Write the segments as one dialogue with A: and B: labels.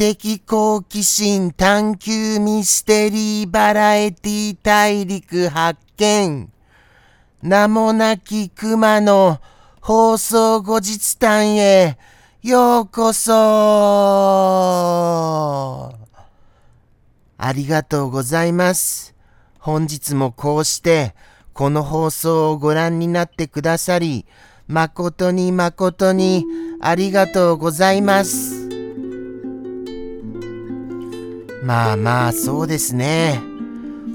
A: 的好奇心探求ミステリーバラエティ大陸発見。名もなき熊の放送後日談へようこそありがとうございます。本日もこうしてこの放送をご覧になってくださり、誠に誠にありがとうございます。まあまあそうですね。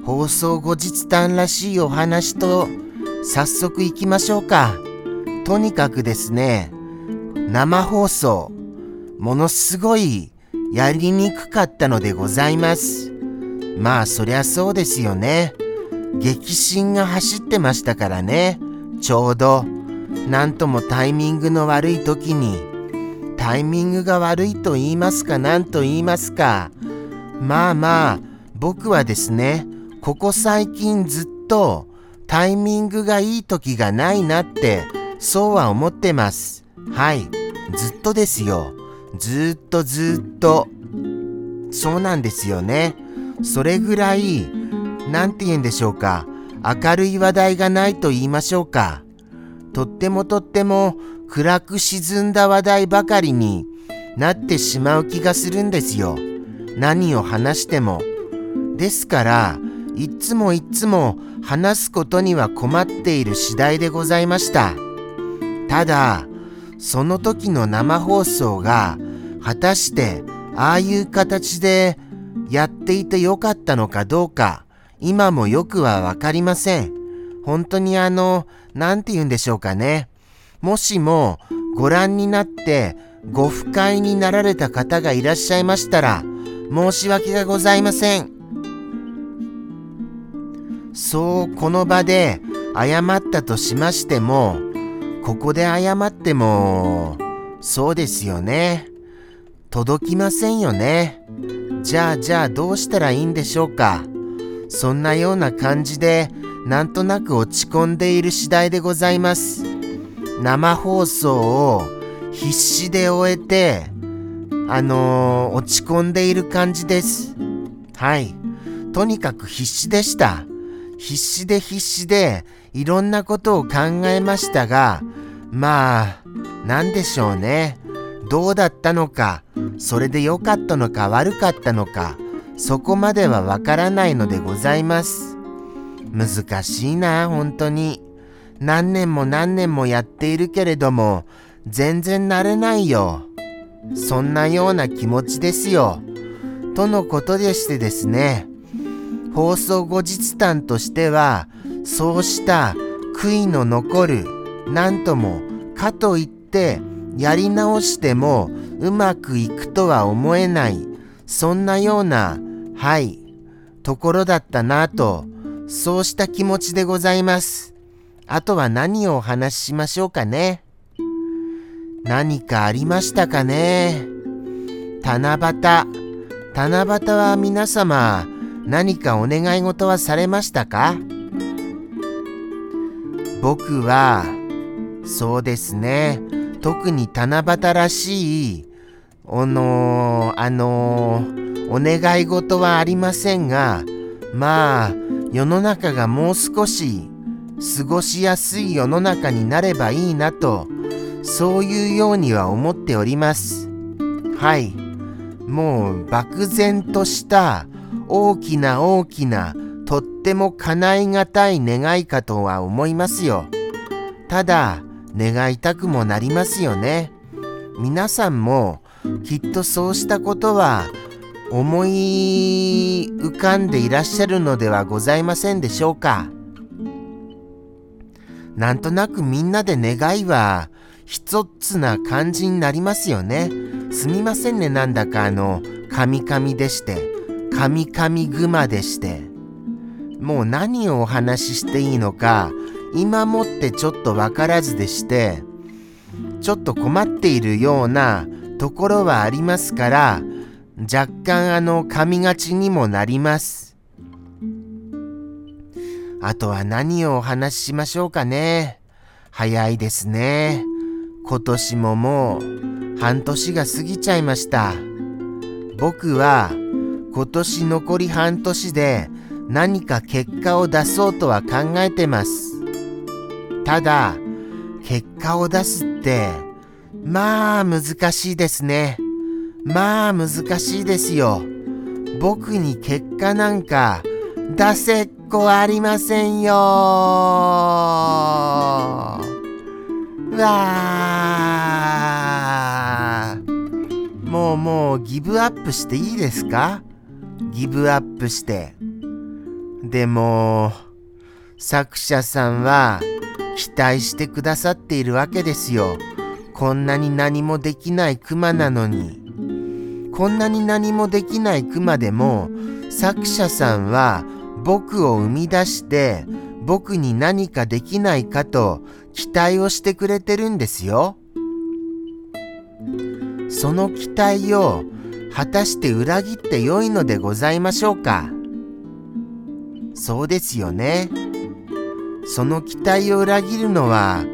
A: 放送後日談らしいお話と早速行きましょうか。とにかくですね、生放送、ものすごいやりにくかったのでございます。まあそりゃそうですよね。激震が走ってましたからね。ちょうど、なんともタイミングの悪い時に、タイミングが悪いと言いますか何と言いますか。まあまあ、僕はですね、ここ最近ずっとタイミングがいい時がないなって、そうは思ってます。はい。ずっとですよ。ずっとずっと。そうなんですよね。それぐらい、なんて言うんでしょうか。明るい話題がないと言いましょうか。とってもとっても暗く沈んだ話題ばかりになってしまう気がするんですよ。何を話しても。ですから、いつもいつも話すことには困っている次第でございました。ただ、その時の生放送が果たしてああいう形でやっていてよかったのかどうか、今もよくはわかりません。本当にあの、なんて言うんでしょうかね。もしもご覧になってご不快になられた方がいらっしゃいましたら、申し訳がございません。そうこの場で謝ったとしましても、ここで謝っても、そうですよね。届きませんよね。じゃあじゃあどうしたらいいんでしょうか。そんなような感じで、なんとなく落ち込んでいる次第でございます。生放送を必死で終えて、あのー、落ち込んでいる感じです。はい。とにかく必死でした。必死で必死でいろんなことを考えましたが、まあ、なんでしょうね。どうだったのか、それで良かったのか悪かったのか、そこまではわからないのでございます。難しいな、本当に。何年も何年もやっているけれども、全然慣れないよ。そんなような気持ちですよ。とのことでしてですね、放送後日談としては、そうした悔いの残る、なんとも、かといって、やり直してもうまくいくとは思えない、そんなような、はい、ところだったなと、そうした気持ちでございます。あとは何をお話ししましょうかね。何かありましたかね？七夕。七夕は皆様何かお願い事はされましたか？僕はそうですね。特に七夕らしいあのあのお願い事はありませんがまあ世の中がもう少し過ごしやすい世の中になればいいなとそういうようには思っております。はい。もう漠然とした大きな大きなとっても叶いがたい願いかとは思いますよ。ただ願いたくもなりますよね。皆さんもきっとそうしたことは思い浮かんでいらっしゃるのではございませんでしょうか。なんとなくみんなで願いは一つな感じになりますよね。すみませんね、なんだかあの、カミカミでして、カミカミグマでして。もう何をお話ししていいのか、今もってちょっとわからずでして、ちょっと困っているようなところはありますから、若干あの、噛みがちにもなります。あとは何をお話ししましょうかね。早いですね。今年ももう半年が過ぎちゃいました。僕は今年残り半年で何か結果を出そうとは考えてます。ただ、結果を出すって、まあ難しいですね。まあ難しいですよ。僕に結果なんか出せっこありませんよわもうもうギブアップしていいですか？ギブアップして。でも、作者さんは期待してくださっているわけですよ。こんなに何もできないクマなのに。こんなに何もできないクマでも、作者さんは僕を生み出して僕に何かできないかと期待をしてくれてるんですよ。その期待を果たして裏切ってよいのでございましょうかそうですよね。その期待を裏切るのは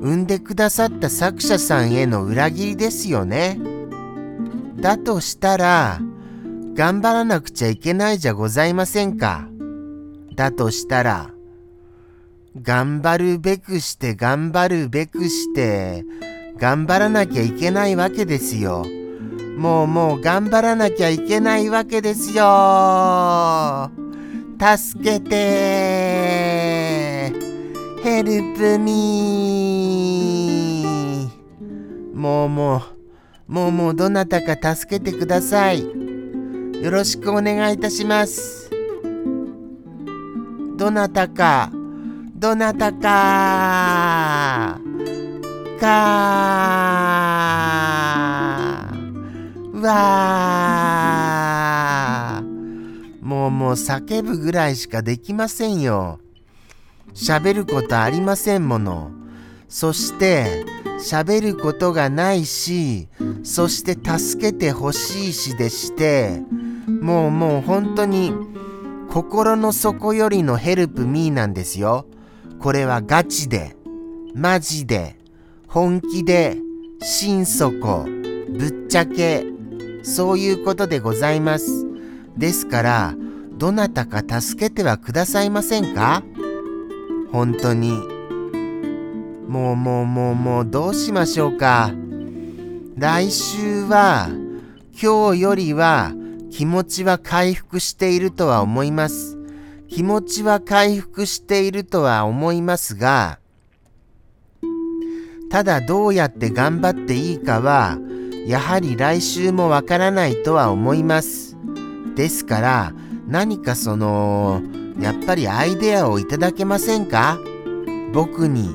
A: 産んでくださった作者さんへの裏切りですよね。だとしたら頑張らなくちゃいけないじゃございませんか。だとしたら、頑張るべくして頑張るべくして、頑張らなきゃいけないわけですよ。もうもう頑張らなきゃいけないわけですよ。助けてヘルプミーもうもう、もうもうどなたか助けてください。よろしくお願いいたします。どなたか、どなたか、かわもうもう叫ぶぐらいしかできませんよ。喋ることありませんもの。そして喋ることがないし、そして助けてほしいしでして、もうもう本当に心の底よりのヘルプミーなんですよ。これはガチで、マジで、本気で、心底、ぶっちゃけ、そういうことでございます。ですから、どなたか助けてはくださいませんか？本当に。もうもうもうもうどうしましょうか。来週は、今日よりは、気持ちは回復しているとは思います。気持ちは回復しているとは思いますが、ただどうやって頑張っていいかは、やはり来週もわからないとは思います。ですから、何かその、やっぱりアイデアをいただけませんか？僕に、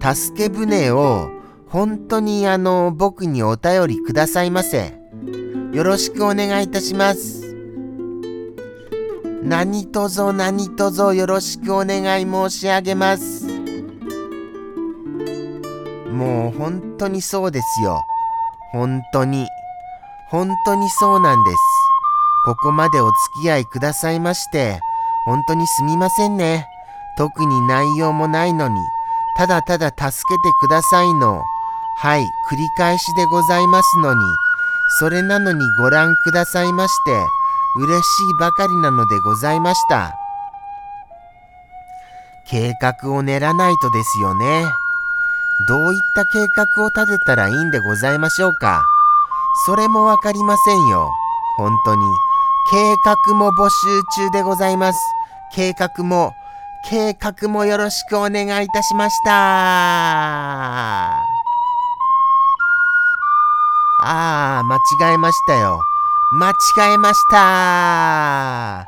A: 助け舟を、本当にあの、僕にお便りくださいませ。よろしくお願いいたします。何卒何卒よろしくお願い申し上げます。もう本当にそうですよ。本当に。本当にそうなんです。ここまでお付き合いくださいまして、本当にすみませんね。特に内容もないのに、ただただ助けてくださいの、はい、繰り返しでございますのに、それなのにご覧くださいまして、嬉しいばかりなのでございました。計画を練らないとですよね。どういった計画を立てたらいいんでございましょうか。それもわかりませんよ。本当に。計画も募集中でございます。計画も、計画もよろしくお願いいたしました。ああ、間違えましたよ。間違えました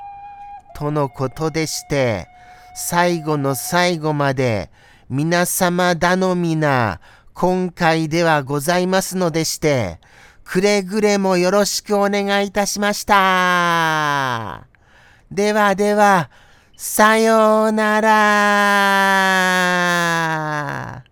A: とのことでして、最後の最後まで皆様頼みな今回ではございますのでして、くれぐれもよろしくお願いいたしました。ではでは、さようなら